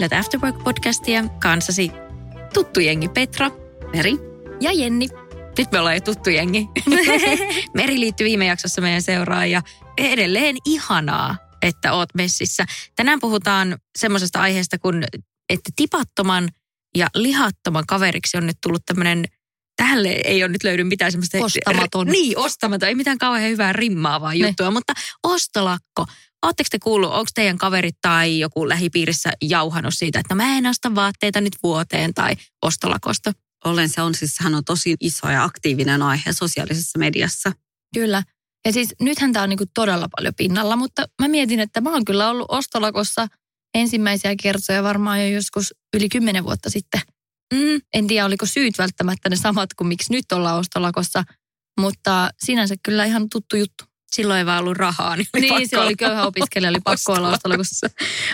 Kuuntelet Afterwork-podcastia kanssasi tuttu jengi Petra, Meri ja Jenni. Nyt me ollaan jo tuttu jengi. Meri liittyi viime jaksossa meidän seuraan ja edelleen ihanaa, että oot messissä. Tänään puhutaan semmoisesta aiheesta kun, että tipattoman ja lihattoman kaveriksi on nyt tullut tämmöinen Tälle ei ole nyt löydy mitään semmoista... Ostamaton. Niin, ostamaton. Ei mitään kauhean hyvää rimmaavaa juttua, mutta ostolakko. Oletteko te kuullut, onko teidän kaverit tai joku lähipiirissä jauhanut siitä, että no mä en osta vaatteita nyt vuoteen tai ostolakosta? Olen, se on siis, hän on tosi iso ja aktiivinen aihe sosiaalisessa mediassa. Kyllä. Ja siis nythän tämä on niinku todella paljon pinnalla, mutta mä mietin, että mä oon kyllä ollut ostolakossa ensimmäisiä kertoja varmaan jo joskus yli kymmenen vuotta sitten. Mm, en tiedä, oliko syyt välttämättä ne samat kuin miksi nyt ollaan ostolakossa, mutta sinänsä kyllä ihan tuttu juttu. Silloin ei vaan ollut rahaa. Niin, oli Niin, se oli köyhä opiskelija, oli pakko olla ostolakossa.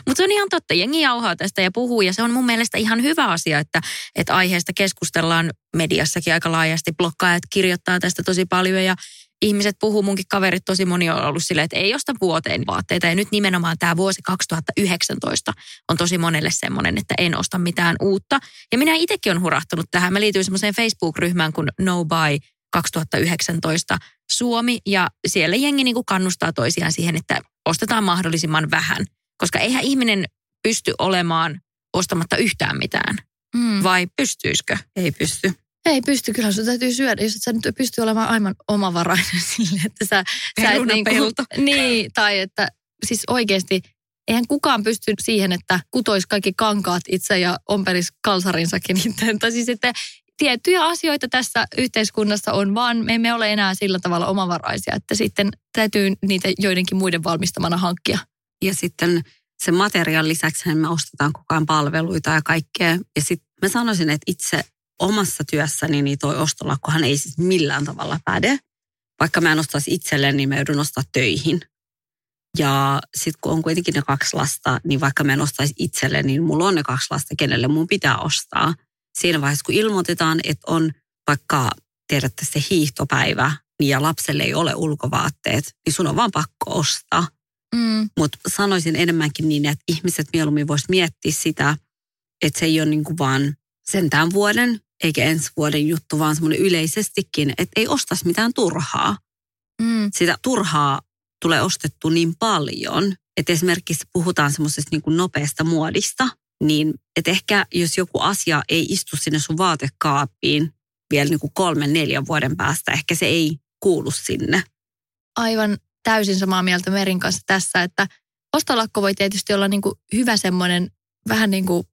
Mutta se on ihan totta, jengi jauhaa tästä ja puhuu ja se on mun mielestä ihan hyvä asia, että, että aiheesta keskustellaan mediassakin aika laajasti. Blokkaajat kirjoittaa tästä tosi paljon ja ihmiset puhuu, munkin kaverit tosi moni on ollut silleen, että ei osta vuoteen vaatteita. Ja nyt nimenomaan tämä vuosi 2019 on tosi monelle semmoinen, että en osta mitään uutta. Ja minä itsekin on hurahtunut tähän. Mä liityin semmoiseen Facebook-ryhmään kuin No Buy 2019 Suomi ja siellä jengi niin kuin kannustaa toisiaan siihen, että ostetaan mahdollisimman vähän. Koska eihän ihminen pysty olemaan ostamatta yhtään mitään. Mm. Vai pystyisikö? Ei pysty. Ei pysty, kyllä sun täytyy syödä, jos et sä nyt pysty olemaan aivan omavarainen sille, että sä, sä et Perunapelto. niin, tai että siis oikeasti eihän kukaan pysty siihen, että kutoisi kaikki kankaat itse ja ompelis kalsarinsakin itse. Tai siis, että tiettyjä asioita tässä yhteiskunnassa on, vaan me emme ole enää sillä tavalla omavaraisia, että sitten täytyy niitä joidenkin muiden valmistamana hankkia. Ja sitten sen materiaalin lisäksi me ostetaan koko ajan palveluita ja kaikkea. Ja sitten mä sanoisin, että itse omassa työssäni niin toi ostolakkohan ei siis millään tavalla päde. Vaikka mä en ostaisi itselleen, niin mä joudun ostaa töihin. Ja sitten kun on kuitenkin ne kaksi lasta, niin vaikka mä en ostaisi itselleen, niin mulla on ne kaksi lasta, kenelle mun pitää ostaa. Siinä vaiheessa, kun ilmoitetaan, että on vaikka tiedätte se hiihtopäivä, niin ja lapselle ei ole ulkovaatteet, niin sun on vaan pakko ostaa. Mm. Mutta sanoisin enemmänkin niin, että ihmiset mieluummin vois miettiä sitä, että se ei ole niin kuin vaan sen tämän vuoden eikä ensi vuoden juttu, vaan semmoinen yleisestikin, että ei ostaisi mitään turhaa. Mm. Sitä turhaa tulee ostettu niin paljon, että esimerkiksi puhutaan semmoisesta niin nopeasta muodista, niin että ehkä jos joku asia ei istu sinne sun vaatekaappiin vielä niin kuin kolmen, neljän vuoden päästä, ehkä se ei kuulu sinne. aivan täysin samaa mieltä Merin kanssa tässä, että ostolakko voi tietysti olla niin kuin hyvä semmoinen vähän niin kuin,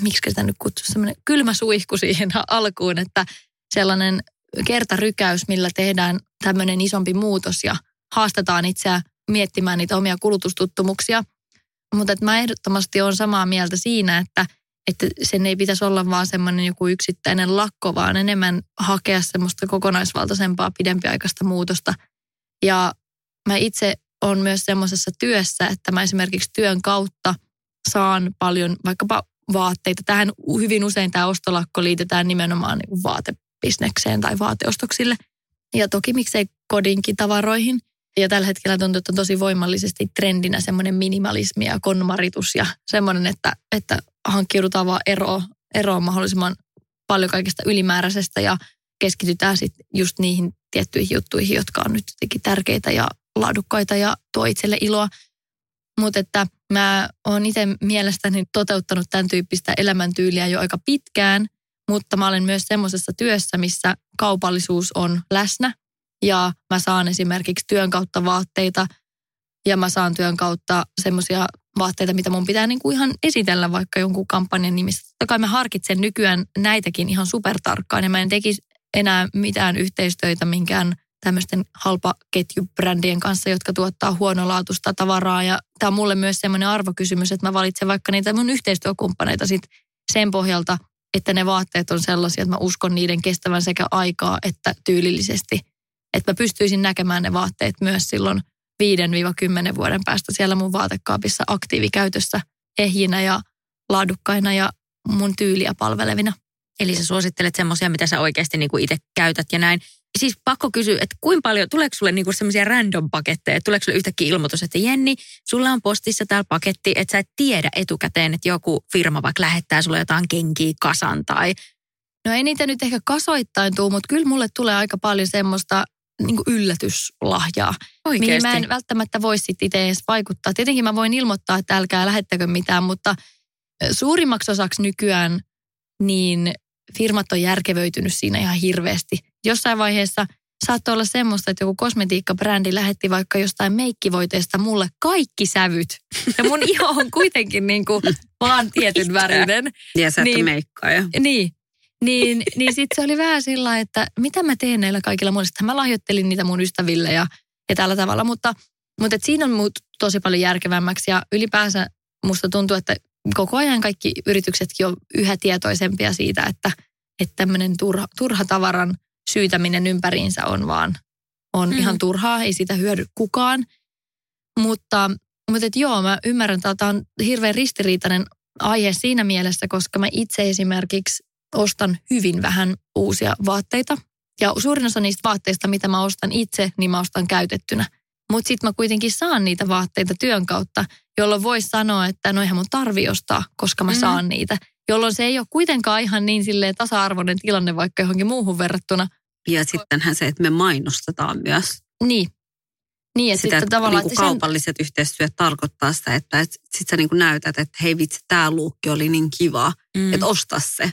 miksi sitä nyt kutsua, semmoinen kylmä suihku siihen alkuun, että sellainen kertarykäys, millä tehdään tämmöinen isompi muutos ja haastetaan itseä miettimään niitä omia kulutustuttumuksia. Mutta että mä ehdottomasti olen samaa mieltä siinä, että, että sen ei pitäisi olla vaan semmoinen joku yksittäinen lakko, vaan enemmän hakea semmoista kokonaisvaltaisempaa pidempiaikaista muutosta. Ja mä itse olen myös semmoisessa työssä, että mä esimerkiksi työn kautta saan paljon vaikkapa vaatteita. Tähän hyvin usein tämä ostolakko liitetään nimenomaan niin kuin vaatebisnekseen tai vaateostoksille. Ja toki miksei kodinkin tavaroihin. Ja tällä hetkellä tuntuu, että on tosi voimallisesti trendinä semmoinen minimalismi ja konmaritus ja semmoinen, että, että hankkiudutaan vaan eroon, eroon mahdollisimman paljon kaikesta ylimääräisestä ja keskitytään sitten just niihin tiettyihin juttuihin, jotka on nyt jotenkin tärkeitä ja laadukkaita ja tuo itselle iloa. Mutta että mä oon itse mielestäni toteuttanut tämän tyyppistä elämäntyyliä jo aika pitkään, mutta mä olen myös semmoisessa työssä, missä kaupallisuus on läsnä ja mä saan esimerkiksi työn kautta vaatteita ja mä saan työn kautta semmoisia vaatteita, mitä mun pitää niin kuin ihan esitellä vaikka jonkun kampanjan nimissä. Totta kai mä harkitsen nykyään näitäkin ihan supertarkkaan ja mä en tekisi enää mitään yhteistöitä minkään tämmöisten halpaketjubrändien kanssa, jotka tuottaa huonolaatuista tavaraa. Ja tämä on mulle myös semmoinen arvokysymys, että mä valitsen vaikka niitä mun yhteistyökumppaneita sit sen pohjalta, että ne vaatteet on sellaisia, että mä uskon niiden kestävän sekä aikaa että tyylillisesti. Että mä pystyisin näkemään ne vaatteet myös silloin 5-10 vuoden päästä siellä mun vaatekaapissa aktiivikäytössä ehjinä ja laadukkaina ja mun tyyliä palvelevina. Eli sä suosittelet semmoisia, mitä sä oikeasti niinku itse käytät ja näin. Siis pakko kysyä, että kuinka paljon, tuleeko sulle niinku semmoisia random paketteja, tuleeko sulle yhtäkkiä ilmoitus, että Jenni, sulla on postissa täällä paketti, että sä et tiedä etukäteen, että joku firma vaikka lähettää sulle jotain kenkiä kasan tai... No ei niitä nyt ehkä kasoittain tuu, mutta kyllä mulle tulee aika paljon semmoista niin yllätyslahjaa, Oikeasti. mihin mä en välttämättä voi sitten itse edes vaikuttaa. Tietenkin mä voin ilmoittaa, että älkää lähettäkö mitään, mutta suurimmaksi osaksi nykyään niin firmat on järkevöitynyt siinä ihan hirveästi. Jossain vaiheessa saattoi olla semmoista, että joku kosmetiikkabrändi lähetti vaikka jostain meikkivoiteesta mulle kaikki sävyt. Ja mun iho on kuitenkin niin kuin vaan tietyn värinen. Ja sä Niin. niin. meikkaa ja Niin. Niin, niin sitten se oli vähän sillä että mitä mä teen näillä kaikilla muilla. Sitten mä lahjoittelin niitä mun ystäville ja, ja tällä tavalla. Mutta, mutta et siinä on muut tosi paljon järkevämmäksi ja ylipäänsä musta tuntuu, että koko ajan kaikki yrityksetkin on yhä tietoisempia siitä, että, että tämmöinen turha, turha tavaran syytäminen ympäriinsä on vaan on mm. ihan turhaa, ei sitä hyödy kukaan. Mutta, mutta et joo, mä ymmärrän, että tämä on hirveän ristiriitainen aihe siinä mielessä, koska mä itse esimerkiksi ostan hyvin vähän uusia vaatteita. Ja suurin osa niistä vaatteista, mitä mä ostan itse, niin mä ostan käytettynä. Mutta sitten mä kuitenkin saan niitä vaatteita työn kautta, jolloin voisi sanoa, että no eihän mun tarvi ostaa, koska mä Mhm. saan niitä. Jolloin se ei ole kuitenkaan ihan niin silleen tasa-arvoinen tilanne vaikka johonkin muuhun verrattuna. Ja sittenhän se, että me mainostetaan myös. Niin. Niin, että Sitä, sitten että tavallaan... niin että sen- kaupalliset yhteistyöt tarkoittaa sitä, että et, sit sä niin näytät, että hei vitsi, tämä luukki oli niin kiva, mm. että osta se.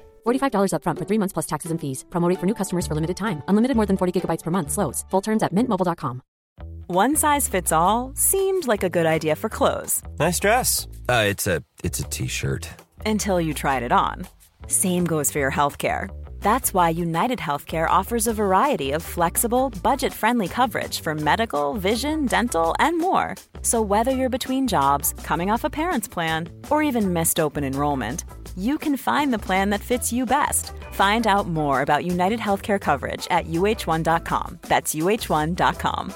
$45 upfront for three months plus taxes and fees. Promo rate for new customers for limited time. Unlimited more than 40 gigabytes per month. Slows. Full terms at mintmobile.com. One size fits all seemed like a good idea for clothes Nice dress. Uh, it's a it's a t-shirt. until you tried it on. Same goes for your healthcare. That's why United Healthcare offers a variety of flexible, budget friendly coverage for medical, vision, dental, and more. So, whether you're between jobs, coming off a parent's plan, or even missed open enrollment, you can find the plan that fits you best. Find out more about United Healthcare coverage at uh1.com. That's uh1.com.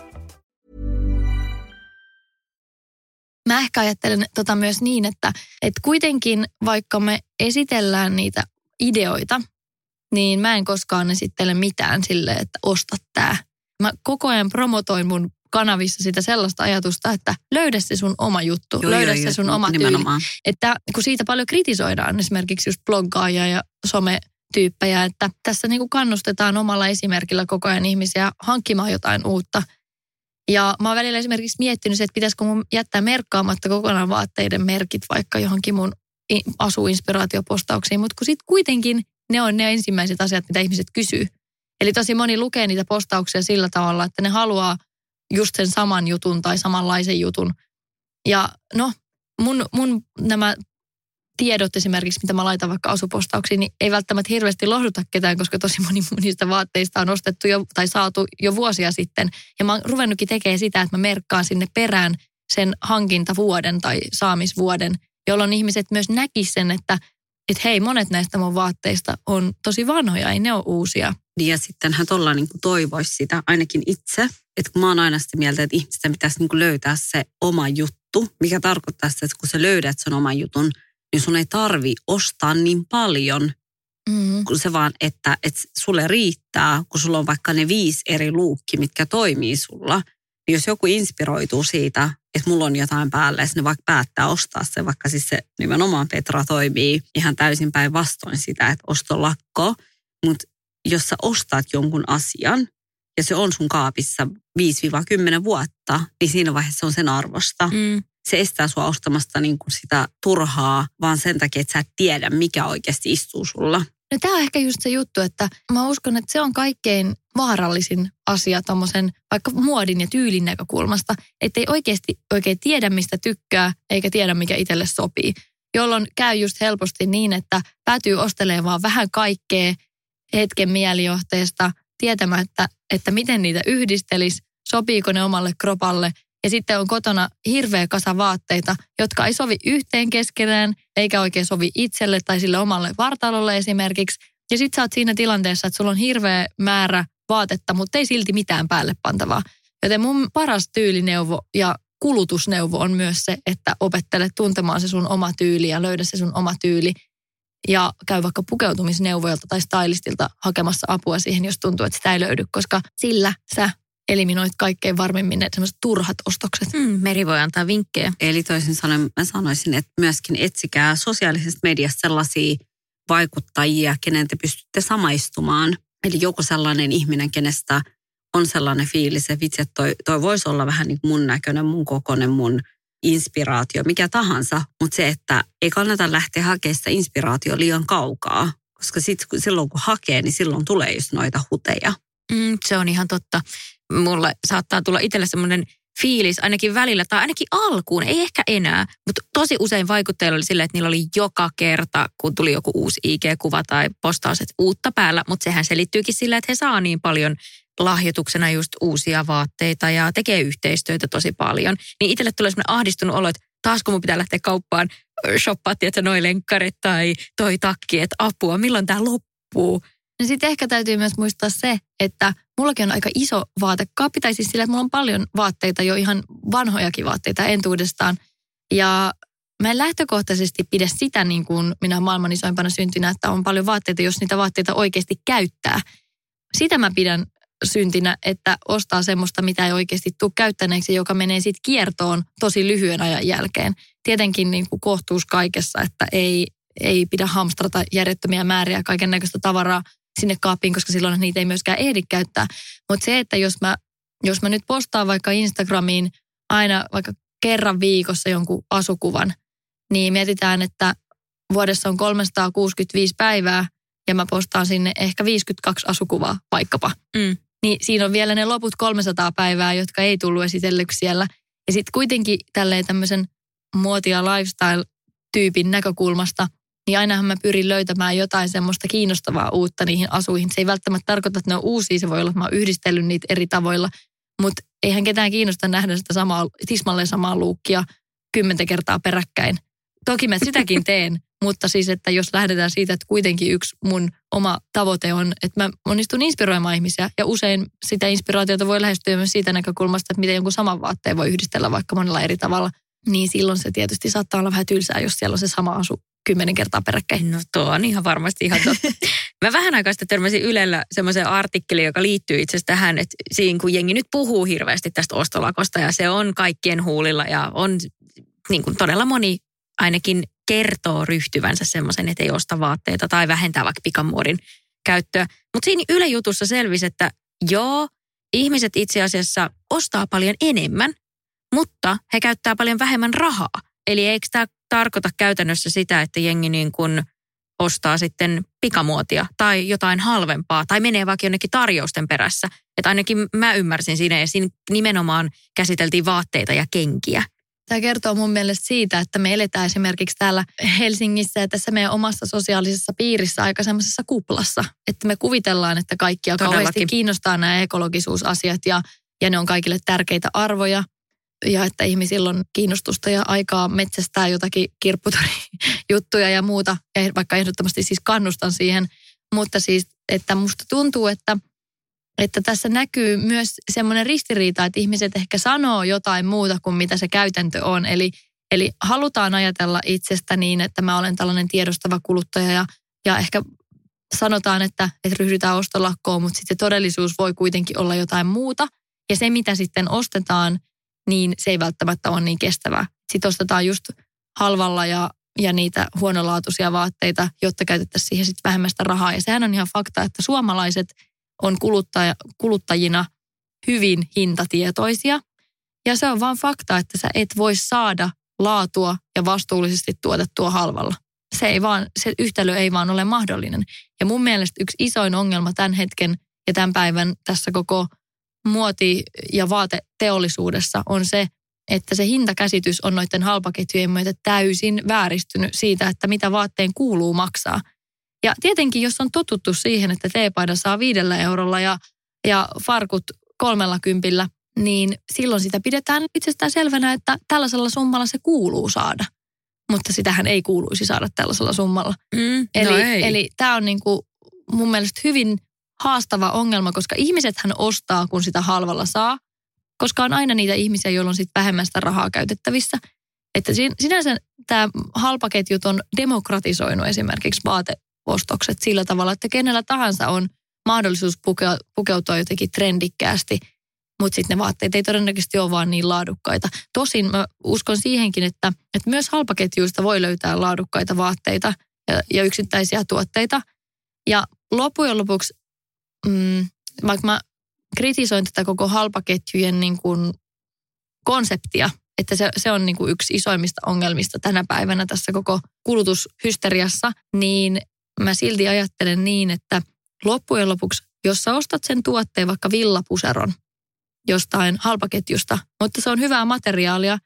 Mä ehkä ajattelen tota myös niin, että, että kuitenkin vaikka me esitellään niitä ideoita, niin mä en koskaan esittele mitään sille, että osta tää. Mä koko ajan promotoin mun kanavissa sitä sellaista ajatusta, että löydä se sun oma juttu, Joo, löydä joo, se joo, sun oma tyyli. nimenomaan. Että kun siitä paljon kritisoidaan esimerkiksi just bloggaajia ja sometyyppejä, että tässä niin kuin kannustetaan omalla esimerkillä koko ajan ihmisiä hankkimaan jotain uutta. Ja mä oon välillä esimerkiksi miettinyt, että pitäisikö mun jättää merkkaamatta kokonaan vaatteiden merkit vaikka johonkin mun asuinspiraatiopostauksiin, mutta kun sitten kuitenkin ne on ne ensimmäiset asiat, mitä ihmiset kysyy. Eli tosi moni lukee niitä postauksia sillä tavalla, että ne haluaa just sen saman jutun tai samanlaisen jutun. Ja no, mun, mun nämä tiedot esimerkiksi, mitä mä laitan vaikka asupostauksiin, niin ei välttämättä hirveästi lohduta ketään, koska tosi moni niistä vaatteista on ostettu jo, tai saatu jo vuosia sitten. Ja mä oon ruvennutkin tekemään sitä, että mä merkkaan sinne perään sen hankintavuoden tai saamisvuoden, jolloin ihmiset myös näkis sen, että et hei, monet näistä mun vaatteista on tosi vanhoja, ei ne ole uusia. Ja sittenhän tuolla niin toivoisi sitä ainakin itse, että kun mä oon aina sitä mieltä, että ihmisten pitäisi niin löytää se oma juttu, mikä tarkoittaa sitä, että kun sä löydät sen oman jutun, niin sun ei tarvi ostaa niin paljon, Mm. kun se vaan, että, että sulle riittää, kun sulla on vaikka ne viisi eri luukki, mitkä toimii sulla, niin jos joku inspiroituu siitä, että mulla on jotain päällä ja ne vaikka päättää ostaa se, vaikka siis se nimenomaan Petra toimii ihan täysin päinvastoin sitä, että ostolakko, mutta jos sä ostat jonkun asian ja se on sun kaapissa 5-10 vuotta, niin siinä vaiheessa se on sen arvosta. Mm. Se estää sua ostamasta niin kuin sitä turhaa, vaan sen takia, että sä et tiedä, mikä oikeasti istuu sulla. No tämä on ehkä just se juttu, että mä uskon, että se on kaikkein vaarallisin asia tommosen vaikka muodin ja tyylin näkökulmasta, että ei oikeasti oikein tiedä, mistä tykkää, eikä tiedä, mikä itselle sopii. Jolloin käy just helposti niin, että päätyy ostelemaan vaan vähän kaikkea hetken mielijohteesta, tietämättä, että miten niitä yhdistelisi, sopiiko ne omalle kropalle – ja sitten on kotona hirveä kasa vaatteita, jotka ei sovi yhteen keskenään, eikä oikein sovi itselle tai sille omalle vartalolle esimerkiksi. Ja sitten sä oot siinä tilanteessa, että sulla on hirveä määrä vaatetta, mutta ei silti mitään päälle pantavaa. Joten mun paras tyylineuvo ja kulutusneuvo on myös se, että opettele tuntemaan se sun oma tyyli ja löydä se sun oma tyyli. Ja käy vaikka pukeutumisneuvojalta tai stylistilta hakemassa apua siihen, jos tuntuu, että sitä ei löydy, koska sillä sä eliminoit kaikkein varmemmin ne semmoiset turhat ostokset. Mm, Meri voi antaa vinkkejä. Eli toisin sanoen mä sanoisin, että myöskin etsikää sosiaalisesta mediasta sellaisia vaikuttajia, kenen te pystytte samaistumaan. Eli joku sellainen ihminen, kenestä on sellainen fiilis, että vitsi, että toi, toi voisi olla vähän niin kuin mun näköinen, mun kokoinen, mun inspiraatio, mikä tahansa. Mutta se, että ei kannata lähteä hakemaan sitä inspiraatio liian kaukaa, koska sit, silloin kun hakee, niin silloin tulee just noita huteja. Mm, se on ihan totta. Mulle saattaa tulla itselle semmoinen fiilis ainakin välillä, tai ainakin alkuun, ei ehkä enää, mutta tosi usein vaikutteilla oli silleen, että niillä oli joka kerta, kun tuli joku uusi IG-kuva tai postaus, että uutta päällä, mutta sehän selittyykin sillä, että he saa niin paljon lahjoituksena just uusia vaatteita ja tekee yhteistyötä tosi paljon. Niin itselle tulee semmoinen ahdistunut olo, että taas kun mun pitää lähteä kauppaan shoppaa, että noi lenkkarit tai toi takki, että apua, milloin tämä loppuu. No sitten ehkä täytyy myös muistaa se, että mullakin on aika iso vaatekaappi, tai siis sillä, että mulla on paljon vaatteita, jo ihan vanhojakin vaatteita entuudestaan. Ja mä en lähtökohtaisesti pidä sitä niin kuin minä maailman isoimpana syntynä, että on paljon vaatteita, jos niitä vaatteita oikeasti käyttää. Sitä mä pidän syntinä, että ostaa semmoista, mitä ei oikeasti tule käyttäneeksi, joka menee sitten kiertoon tosi lyhyen ajan jälkeen. Tietenkin niin kuin kohtuus kaikessa, että ei, ei pidä hamstrata järjettömiä määriä kaiken näköistä tavaraa sinne kaappiin, koska silloin niitä ei myöskään ehdi käyttää. Mutta se, että jos mä, jos mä nyt postaan vaikka Instagramiin aina vaikka kerran viikossa jonkun asukuvan, niin mietitään, että vuodessa on 365 päivää ja mä postaan sinne ehkä 52 asukuvaa vaikkapa. Mm. Niin siinä on vielä ne loput 300 päivää, jotka ei tullut esitellyksi siellä. Ja sitten kuitenkin tälleen tämmöisen muotia lifestyle-tyypin näkökulmasta – niin ainahan mä pyrin löytämään jotain semmoista kiinnostavaa uutta niihin asuihin. Se ei välttämättä tarkoita, että ne on uusia, se voi olla, että mä oon yhdistellyt niitä eri tavoilla. Mutta eihän ketään kiinnosta nähdä sitä samaa, tismalleen samaa luukkia kymmentä kertaa peräkkäin. Toki mä sitäkin teen, mutta siis, että jos lähdetään siitä, että kuitenkin yksi mun oma tavoite on, että mä onnistun inspiroimaan ihmisiä. Ja usein sitä inspiraatiota voi lähestyä myös siitä näkökulmasta, että miten jonkun saman vaatteen voi yhdistellä vaikka monella eri tavalla. Niin silloin se tietysti saattaa olla vähän tylsää, jos siellä on se sama asu kymmenen kertaa peräkkäin. No tuo on ihan varmasti ihan totta. Mä vähän aikaa sitten törmäsin Ylellä semmoiseen artikkeliin, joka liittyy itse asiassa tähän, että siinä kun jengi nyt puhuu hirveästi tästä ostolakosta ja se on kaikkien huulilla ja on niin kuin todella moni ainakin kertoo ryhtyvänsä semmoisen, että ei osta vaatteita tai vähentää vaikka pikamuodin käyttöä. Mutta siinä Yle jutussa selvisi, että joo, ihmiset itse asiassa ostaa paljon enemmän, mutta he käyttää paljon vähemmän rahaa. Eli eikö tämä tarkoita käytännössä sitä, että jengi niin kuin ostaa sitten pikamuotia tai jotain halvempaa tai menee vaikka jonnekin tarjousten perässä. Että ainakin mä ymmärsin siinä ja siinä nimenomaan käsiteltiin vaatteita ja kenkiä. Tämä kertoo mun mielestä siitä, että me eletään esimerkiksi täällä Helsingissä ja tässä meidän omassa sosiaalisessa piirissä aika semmoisessa kuplassa. Että me kuvitellaan, että kaikkia Todellakin. kauheasti kiinnostaa nämä ekologisuusasiat ja, ja ne on kaikille tärkeitä arvoja ja että ihmisillä on kiinnostusta ja aikaa metsästää jotakin kirpputorijuttuja ja muuta. Ja vaikka ehdottomasti siis kannustan siihen. Mutta siis, että musta tuntuu, että, että tässä näkyy myös semmoinen ristiriita, että ihmiset ehkä sanoo jotain muuta kuin mitä se käytäntö on. Eli, eli halutaan ajatella itsestä niin, että mä olen tällainen tiedostava kuluttaja ja, ja ehkä sanotaan, että, että ryhdytään ostolakkoon, mutta sitten todellisuus voi kuitenkin olla jotain muuta – Ja se, mitä sitten ostetaan, niin se ei välttämättä ole niin kestävää. Sitten ostetaan just halvalla ja, ja niitä huonolaatuisia vaatteita, jotta käytettäisiin siihen sitten vähemmän sitä rahaa. Ja sehän on ihan fakta, että suomalaiset on kuluttaja, kuluttajina hyvin hintatietoisia. Ja se on vaan fakta, että sä et voi saada laatua ja vastuullisesti tuotettua halvalla. Se, ei vaan, se yhtälö ei vaan ole mahdollinen. Ja mun mielestä yksi isoin ongelma tämän hetken ja tämän päivän tässä koko muoti- ja vaateteollisuudessa on se, että se hintakäsitys on noiden halpaketjujen myötä täysin vääristynyt siitä, että mitä vaatteen kuuluu maksaa. Ja tietenkin, jos on totuttu siihen, että teepaida saa viidellä eurolla ja, ja farkut kolmella kympillä, niin silloin sitä pidetään itsestään selvänä, että tällaisella summalla se kuuluu saada. Mutta sitähän ei kuuluisi saada tällaisella summalla. Mm, Eli, no ei. eli tämä on niinku mun mielestä hyvin haastava ongelma, koska ihmisethän ostaa, kun sitä halvalla saa. Koska on aina niitä ihmisiä, joilla on sitten vähemmän sitä rahaa käytettävissä. Että sin- sinänsä tämä halpaketjut on demokratisoinut esimerkiksi vaateostokset sillä tavalla, että kenellä tahansa on mahdollisuus pukeutua jotenkin trendikkäästi, mutta sitten ne vaatteet ei todennäköisesti ole vaan niin laadukkaita. Tosin mä uskon siihenkin, että, että myös halpaketjuista voi löytää laadukkaita vaatteita ja, ja yksittäisiä tuotteita. Ja loppujen lopuksi, mm, vaikka mä kritisoin tätä koko halpaketjujen niin kuin konseptia, että se, se on niin kuin yksi isoimmista ongelmista tänä päivänä tässä koko kulutushysteriassa, niin mä silti ajattelen niin, että loppujen lopuksi, jos sä ostat sen tuotteen vaikka villapuseron jostain halpaketjusta, mutta se on hyvää materiaalia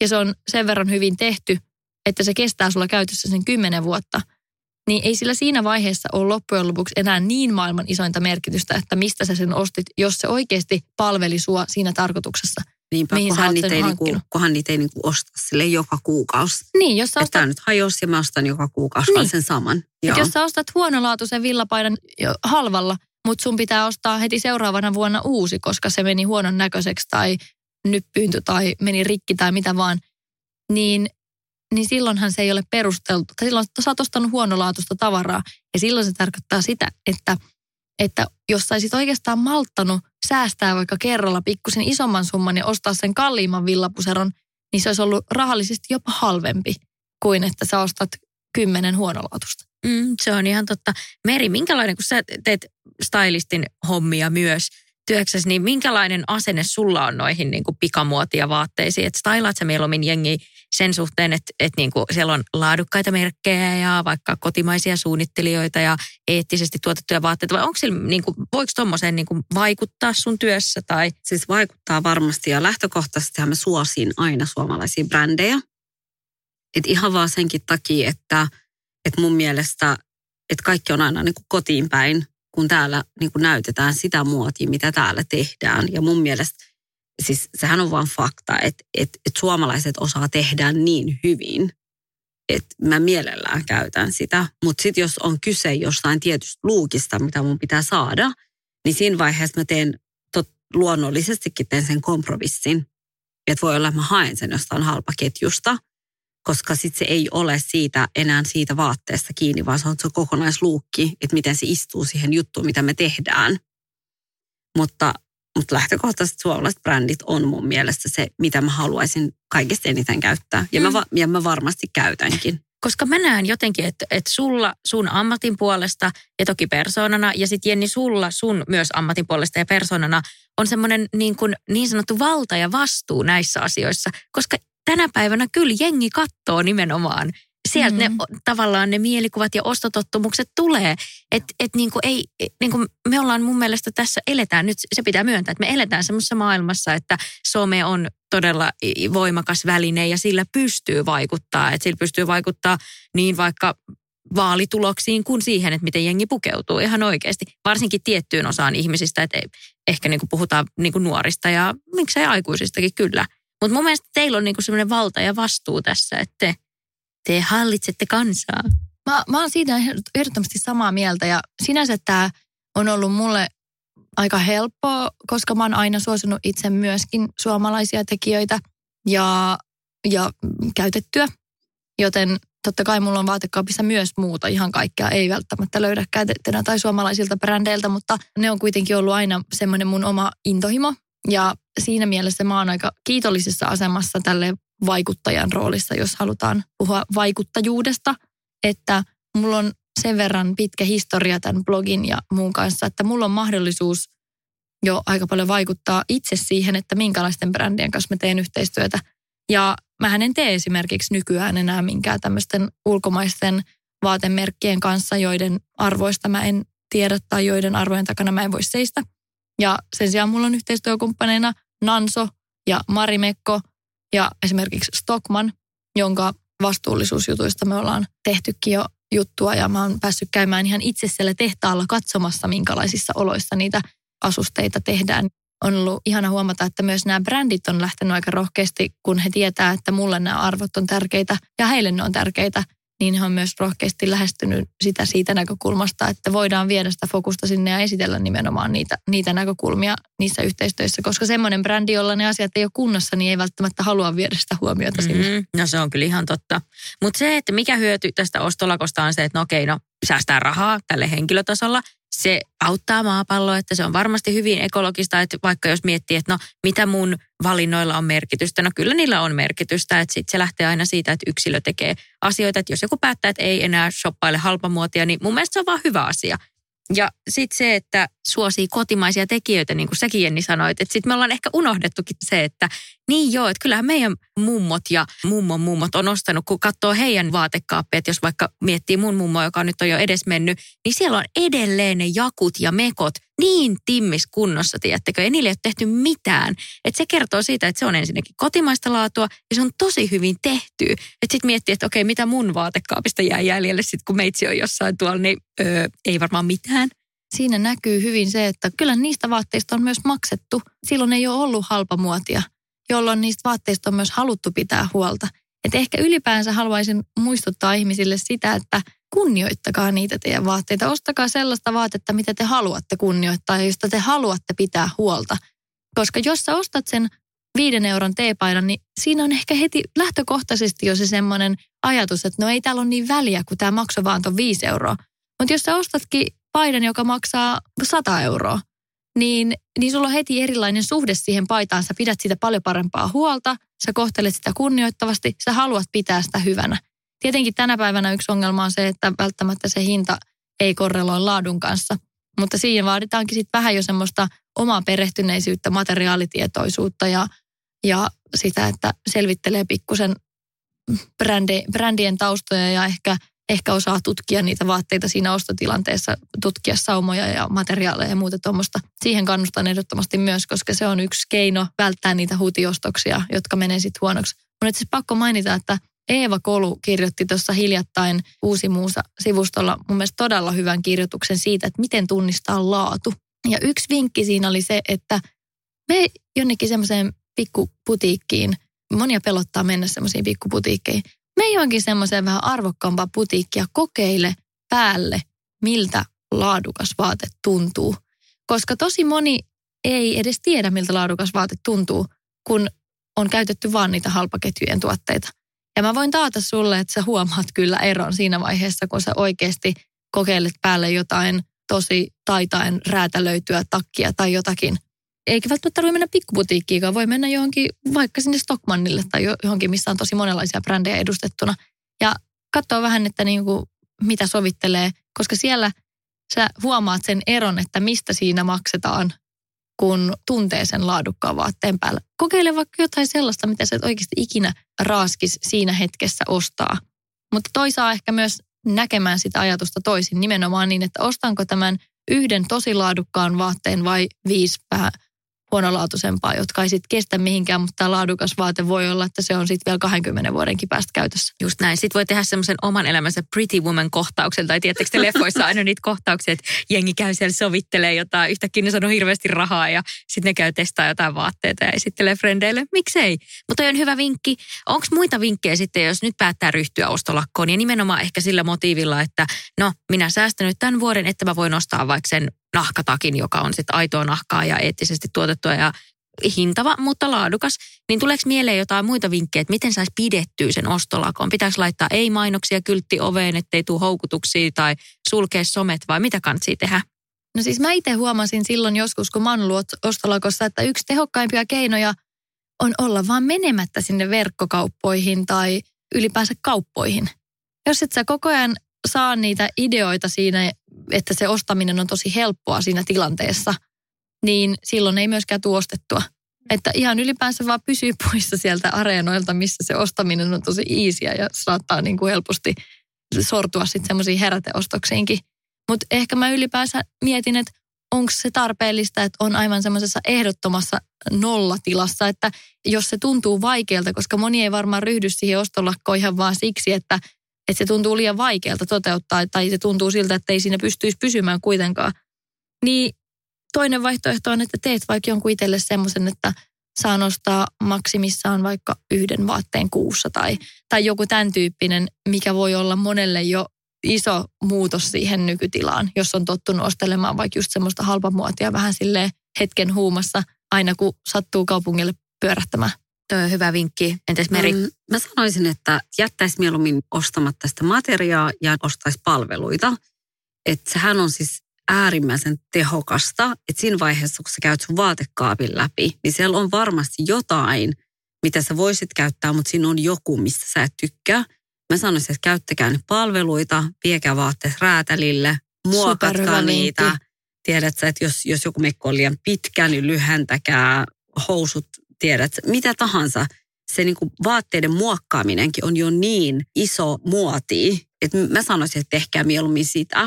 ja se on sen verran hyvin tehty, että se kestää sulla käytössä sen kymmenen vuotta, niin ei sillä siinä vaiheessa ole loppujen lopuksi enää niin maailman isointa merkitystä, että mistä sä sen ostit, jos se oikeasti palveli sua siinä tarkoituksessa. Niinpä, mihin kunhan niitä, ei niinku, kunhan niitä ei niinku osta sille joka kuukausi. Niin, jos sä ostat tämä nyt hajosi ja mä ostan joka kuukausi Niin. sen saman. Joo. jos sä ostat huonolaatuisen villapaidan halvalla, mutta sun pitää ostaa heti seuraavana vuonna uusi, koska se meni huonon näköiseksi tai nyppyyntyi tai meni rikki tai mitä vaan, niin, niin silloinhan se ei ole perusteltu. Silloin sä oot ostanut huonolaatuista tavaraa ja silloin se tarkoittaa sitä, että, että jos sä olisit oikeastaan malttanut säästää vaikka kerralla pikkusen isomman summan ja ostaa sen kalliimman villapuseron, niin se olisi ollut rahallisesti jopa halvempi kuin että sä ostat kymmenen huonolaatusta. Mm, se on ihan totta. Meri, minkälainen, kun sä teet stylistin hommia myös työksessä, niin minkälainen asenne sulla on noihin niin kuin pikamuotia vaatteisiin? Että stylaat sä mieluummin jengi sen suhteen, että, että niin kuin siellä on laadukkaita merkkejä ja vaikka kotimaisia suunnittelijoita ja eettisesti tuotettuja vaatteita, vai onko sillä, niin kuin, voiko tuommoiseen niin kuin vaikuttaa sun työssä tai Siis vaikuttaa varmasti ja lähtökohtaisesti mä suosin aina suomalaisia brändejä. Et ihan vaan senkin takia, että, että mun mielestä, että kaikki on aina niin kuin kotiin päin, kun täällä niin kuin näytetään sitä muotia, mitä täällä tehdään. Ja mun mielestä, siis sehän on vaan fakta, että, että, että suomalaiset osaa tehdä niin hyvin, että mä mielellään käytän sitä. Mutta sitten jos on kyse jostain tietystä luukista, mitä mun pitää saada, niin siinä vaiheessa mä teen tot, luonnollisestikin teen sen kompromissin. Että voi olla, että mä haen sen jostain halpaketjusta, koska sitten se ei ole siitä enää siitä vaatteesta kiinni, vaan se on se kokonaisluukki, että miten se istuu siihen juttuun, mitä me tehdään. Mutta, mutta lähtökohtaisesti suomalaiset brändit on mun mielestä se, mitä mä haluaisin kaikista eniten käyttää. Ja, mä, va- ja mä varmasti käytänkin. koska mä näen jotenkin, että, että sulla sun ammatin puolesta ja toki persoonana ja sitten Jenni sulla sun myös ammatin puolesta ja persoonana on semmoinen niin, kuin, niin sanottu valta ja vastuu näissä asioissa, koska tänä päivänä kyllä jengi katsoo nimenomaan. Sieltä mm-hmm. ne tavallaan ne mielikuvat ja ostotottumukset tulee. Että et niin kuin ei, niin kuin me ollaan mun mielestä tässä eletään nyt, se pitää myöntää, että me eletään semmoisessa maailmassa, että some on todella voimakas väline ja sillä pystyy vaikuttaa. Että sillä pystyy vaikuttaa niin vaikka vaalituloksiin kuin siihen, että miten jengi pukeutuu ihan oikeasti. Varsinkin tiettyyn osaan ihmisistä, että ehkä niin kuin puhutaan niin kuin nuorista ja miksei aikuisistakin kyllä. Mutta mun mielestä teillä on niin kuin semmoinen valta ja vastuu tässä, että te, te hallitsette kansaa. Mä, mä oon siitä ehdottomasti samaa mieltä ja sinänsä tämä on ollut mulle aika helppoa, koska mä oon aina suosinut itse myöskin suomalaisia tekijöitä ja, ja käytettyä. Joten totta kai mulla on vaatekaapissa myös muuta ihan kaikkea. Ei välttämättä löydä käytettynä tai suomalaisilta brändeiltä, mutta ne on kuitenkin ollut aina semmoinen mun oma intohimo. Ja siinä mielessä mä oon aika kiitollisessa asemassa tälle vaikuttajan roolissa, jos halutaan puhua vaikuttajuudesta, että mulla on sen verran pitkä historia tämän blogin ja muun kanssa, että mulla on mahdollisuus jo aika paljon vaikuttaa itse siihen, että minkälaisten brändien kanssa mä teen yhteistyötä. Ja mä en tee esimerkiksi nykyään enää minkään tämmöisten ulkomaisten vaatemerkkien kanssa, joiden arvoista mä en tiedä tai joiden arvojen takana mä en voi seistä. Ja sen sijaan mulla on yhteistyökumppaneina Nanso ja Marimekko ja esimerkiksi Stockman, jonka vastuullisuusjutuista me ollaan tehtykin jo juttua ja mä oon päässyt käymään ihan itse siellä tehtaalla katsomassa, minkälaisissa oloissa niitä asusteita tehdään. On ollut ihana huomata, että myös nämä brändit on lähtenyt aika rohkeasti, kun he tietää, että mulle nämä arvot on tärkeitä ja heille ne on tärkeitä niin he on myös rohkeasti lähestynyt sitä siitä näkökulmasta, että voidaan viedä sitä fokusta sinne ja esitellä nimenomaan niitä, niitä näkökulmia niissä yhteistyöissä, koska semmoinen brändi, jolla ne asiat ei ole kunnossa, niin ei välttämättä halua viedä sitä huomiota mm-hmm. sinne. No se on kyllä ihan totta. Mutta se, että mikä hyöty tästä ostolakosta on se, että no okei, no säästää rahaa tälle henkilötasolla, se auttaa maapalloa, että se on varmasti hyvin ekologista, että vaikka jos miettii, että no mitä mun valinnoilla on merkitystä, no kyllä niillä on merkitystä, että sitten se lähtee aina siitä, että yksilö tekee asioita, että jos joku päättää, että ei enää shoppaile halpamuotia, niin mun mielestä se on vaan hyvä asia. Ja sitten se, että suosii kotimaisia tekijöitä, niin kuin säkin Jenni sanoit, että sitten me ollaan ehkä unohdettukin se, että niin joo, että kyllähän meidän mummot ja mummon mummot on ostanut, kun katsoo heidän vaatekaappeet, jos vaikka miettii mun mummo, joka nyt on jo edes mennyt, niin siellä on edelleen ne jakut ja mekot niin timmis kunnossa, tiedättekö, ja niille ei ole tehty mitään. Että se kertoo siitä, että se on ensinnäkin kotimaista laatua ja se on tosi hyvin tehty. Että sitten miettii, että okei, mitä mun vaatekaapista jää jäljelle sitten, kun meitsi on jossain tuolla, niin öö, ei varmaan mitään. Siinä näkyy hyvin se, että kyllä niistä vaatteista on myös maksettu. Silloin ei ole ollut halpamuotia, jolloin niistä vaatteista on myös haluttu pitää huolta. Et ehkä ylipäänsä haluaisin muistuttaa ihmisille sitä, että kunnioittakaa niitä teidän vaatteita. Ostakaa sellaista vaatetta, mitä te haluatte kunnioittaa ja josta te haluatte pitää huolta. Koska jos sä ostat sen viiden euron teepaidan, niin siinä on ehkä heti lähtökohtaisesti jo se semmoinen ajatus, että no ei täällä ole niin väliä, kun tämä maksoi vaan ton viisi euroa. Mutta jos sä ostatkin paidan, joka maksaa 100 euroa, niin, niin sulla on heti erilainen suhde siihen paitaan. Sä pidät sitä paljon parempaa huolta, sä kohtelet sitä kunnioittavasti, sä haluat pitää sitä hyvänä. Tietenkin tänä päivänä yksi ongelma on se, että välttämättä se hinta ei korreloi laadun kanssa. Mutta siihen vaaditaankin sitten vähän jo semmoista omaa perehtyneisyyttä, materiaalitietoisuutta ja, ja sitä, että selvittelee pikkusen brändi, brändien taustoja ja ehkä, ehkä osaa tutkia niitä vaatteita siinä ostotilanteessa, tutkia saumoja ja materiaaleja ja muuta tuommoista. Siihen kannustan ehdottomasti myös, koska se on yksi keino välttää niitä huutiostoksia, jotka menee sitten huonoksi. Mun siis pakko mainita, että Eeva Kolu kirjoitti tuossa hiljattain Uusi Muusa sivustolla mun mielestä todella hyvän kirjoituksen siitä, että miten tunnistaa laatu. Ja yksi vinkki siinä oli se, että me jonnekin semmoiseen pikkuputiikkiin, monia pelottaa mennä semmoisiin pikkuputiikkeihin, me johonkin semmoiseen vähän arvokkaampaa putiikkia kokeile päälle, miltä laadukas vaate tuntuu. Koska tosi moni ei edes tiedä, miltä laadukas vaate tuntuu, kun on käytetty vaan niitä halpaketjujen tuotteita. Ja mä voin taata sulle, että sä huomaat kyllä eron siinä vaiheessa, kun sä oikeasti kokeilet päälle jotain tosi taitaen räätälöityä takkia tai jotakin. Eikä välttämättä tarvitse mennä pikkuputiikkiin, voi mennä johonkin vaikka sinne Stockmannille tai johonkin, missä on tosi monenlaisia brändejä edustettuna. Ja katsoa vähän, että niin kuin, mitä sovittelee, koska siellä sä huomaat sen eron, että mistä siinä maksetaan kun tuntee sen laadukkaan vaatteen päällä. Kokeile vaikka jotain sellaista, mitä sä et oikeasti ikinä raaskis siinä hetkessä ostaa. Mutta toisaalta ehkä myös näkemään sitä ajatusta toisin nimenomaan niin, että ostanko tämän yhden tosi laadukkaan vaatteen vai viisi vähän huonolaatuisempaa, jotka ei sitten kestä mihinkään, mutta tämä laadukas vaate voi olla, että se on sitten vielä 20 vuodenkin päästä käytössä. Just näin. Sitten voi tehdä semmoisen oman elämänsä Pretty Woman-kohtauksen, tai tiedättekö te leffoissa aina niitä kohtauksia, että jengi käy siellä sovittelee jotain, yhtäkkiä ne sanoo hirveästi rahaa ja sitten ne käy testaa jotain vaatteita ja esittelee frendeille. Miksei? Mutta on hyvä vinkki. Onko muita vinkkejä sitten, jos nyt päättää ryhtyä ostolakkoon ja nimenomaan ehkä sillä motiivilla, että no minä säästän nyt tämän vuoden, että mä voin ostaa vaikka sen nahkatakin, joka on sitten aitoa nahkaa ja eettisesti tuotettua ja hintava, mutta laadukas, niin tuleeko mieleen jotain muita vinkkejä, että miten saisi pidettyä sen ostolakon? Pitääkö laittaa ei-mainoksia kyltti oveen, ettei tule houkutuksia tai sulkea somet vai mitä kannattaa tehdä? No siis mä itse huomasin silloin joskus, kun mä oon ollut ostolakossa, että yksi tehokkaimpia keinoja on olla vaan menemättä sinne verkkokauppoihin tai ylipäänsä kauppoihin. Jos et sä koko ajan saa niitä ideoita siinä, että se ostaminen on tosi helppoa siinä tilanteessa, niin silloin ei myöskään tuostettua. Että ihan ylipäänsä vaan pysyy poissa sieltä areenoilta, missä se ostaminen on tosi iisiä ja saattaa niin kuin helposti sortua sitten semmoisiin heräteostoksiinkin. Mutta ehkä mä ylipäänsä mietin, että onko se tarpeellista, että on aivan semmoisessa ehdottomassa nollatilassa, että jos se tuntuu vaikealta, koska moni ei varmaan ryhdy siihen ostolakkoon ihan vaan siksi, että, että se tuntuu liian vaikealta toteuttaa tai se tuntuu siltä, että ei siinä pystyisi pysymään kuitenkaan. Niin toinen vaihtoehto on, että teet vaikka jonkun itselle semmoisen, että saa nostaa maksimissaan vaikka yhden vaatteen kuussa tai, tai joku tämän tyyppinen, mikä voi olla monelle jo iso muutos siihen nykytilaan, jos on tottunut ostelemaan vaikka just semmoista halpamuotia vähän sille hetken huumassa aina kun sattuu kaupungille pyörähtämään. Tuo on hyvä vinkki. Entäs Meri? Mm, mä sanoisin, että jättäisi mieluummin ostamatta sitä materiaa ja ostaisi palveluita. Että sehän on siis äärimmäisen tehokasta, että siinä vaiheessa, kun sä käyt sun vaatekaapin läpi, niin siellä on varmasti jotain, mitä sä voisit käyttää, mutta siinä on joku, mistä sä et tykkää. Mä sanoisin, että käyttäkää nyt palveluita, viekää vaatteet räätälille, muokatkaa niitä. Tiedätkö, että jos, jos joku mekko on liian pitkä, niin lyhentäkää housut, tiedät, mitä tahansa. Se niin kuin vaatteiden muokkaaminenkin on jo niin iso muoti, että mä sanoisin, että tehkää mieluummin sitä.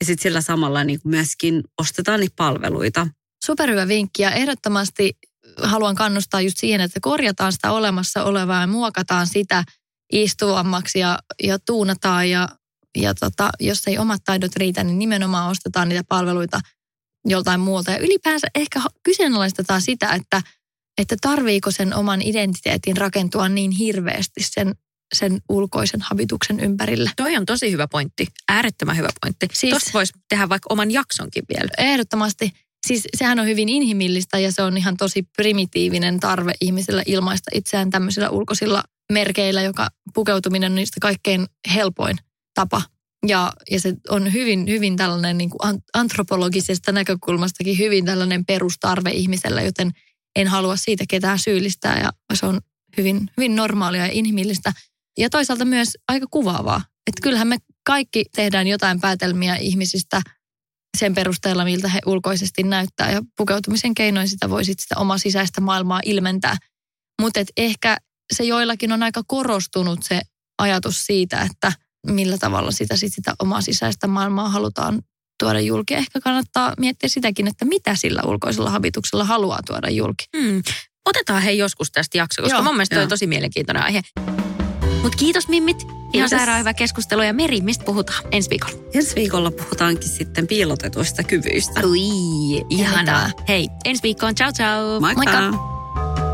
Ja sitten sillä samalla niin kuin myöskin ostetaan niitä palveluita. Superhyvä vinkki ja ehdottomasti haluan kannustaa just siihen, että korjataan sitä olemassa olevaa ja muokataan sitä istuvammaksi ja, ja tuunataan ja, ja tota, jos ei omat taidot riitä, niin nimenomaan ostetaan niitä palveluita joltain muulta. Ja ylipäänsä ehkä kyseenalaistetaan sitä, että, että tarviiko sen oman identiteetin rakentua niin hirveästi sen sen ulkoisen habituksen ympärille. Toi on tosi hyvä pointti. Äärettömän hyvä pointti. Siis, Tuosta voisi tehdä vaikka oman jaksonkin vielä. Ehdottomasti. Siis sehän on hyvin inhimillistä ja se on ihan tosi primitiivinen tarve ihmisellä ilmaista itseään tämmöisillä ulkoisilla merkeillä, joka pukeutuminen on niistä kaikkein helpoin tapa. Ja, ja se on hyvin, hyvin tällainen niin kuin antropologisesta näkökulmastakin hyvin tällainen perustarve ihmisellä, joten en halua siitä ketään syyllistää ja se on hyvin, hyvin normaalia ja inhimillistä. Ja toisaalta myös aika kuvaavaa. Että kyllähän me kaikki tehdään jotain päätelmiä ihmisistä sen perusteella, miltä he ulkoisesti näyttää. Ja pukeutumisen keinoin sitä voi sitten sitä omaa sisäistä maailmaa ilmentää. Mutta ehkä se joillakin on aika korostunut se ajatus siitä, että millä tavalla sitä, sit sitä omaa sisäistä maailmaa halutaan tuoda julki. Ehkä kannattaa miettiä sitäkin, että mitä sillä ulkoisella habituksella haluaa tuoda julki. Hmm. Otetaan hei joskus tästä jakso, koska Joo, mun mielestä on tosi mielenkiintoinen aihe. Mutta kiitos Mimmit. Ihan sairaan hyvä keskustelu. Ja Meri, mistä puhutaan ensi viikolla? Ensi viikolla puhutaankin sitten piilotetuista kyvyistä. Ui, ihanaa. Hei, ensi viikkoon. Ciao, ciao. Moikka. Moikka.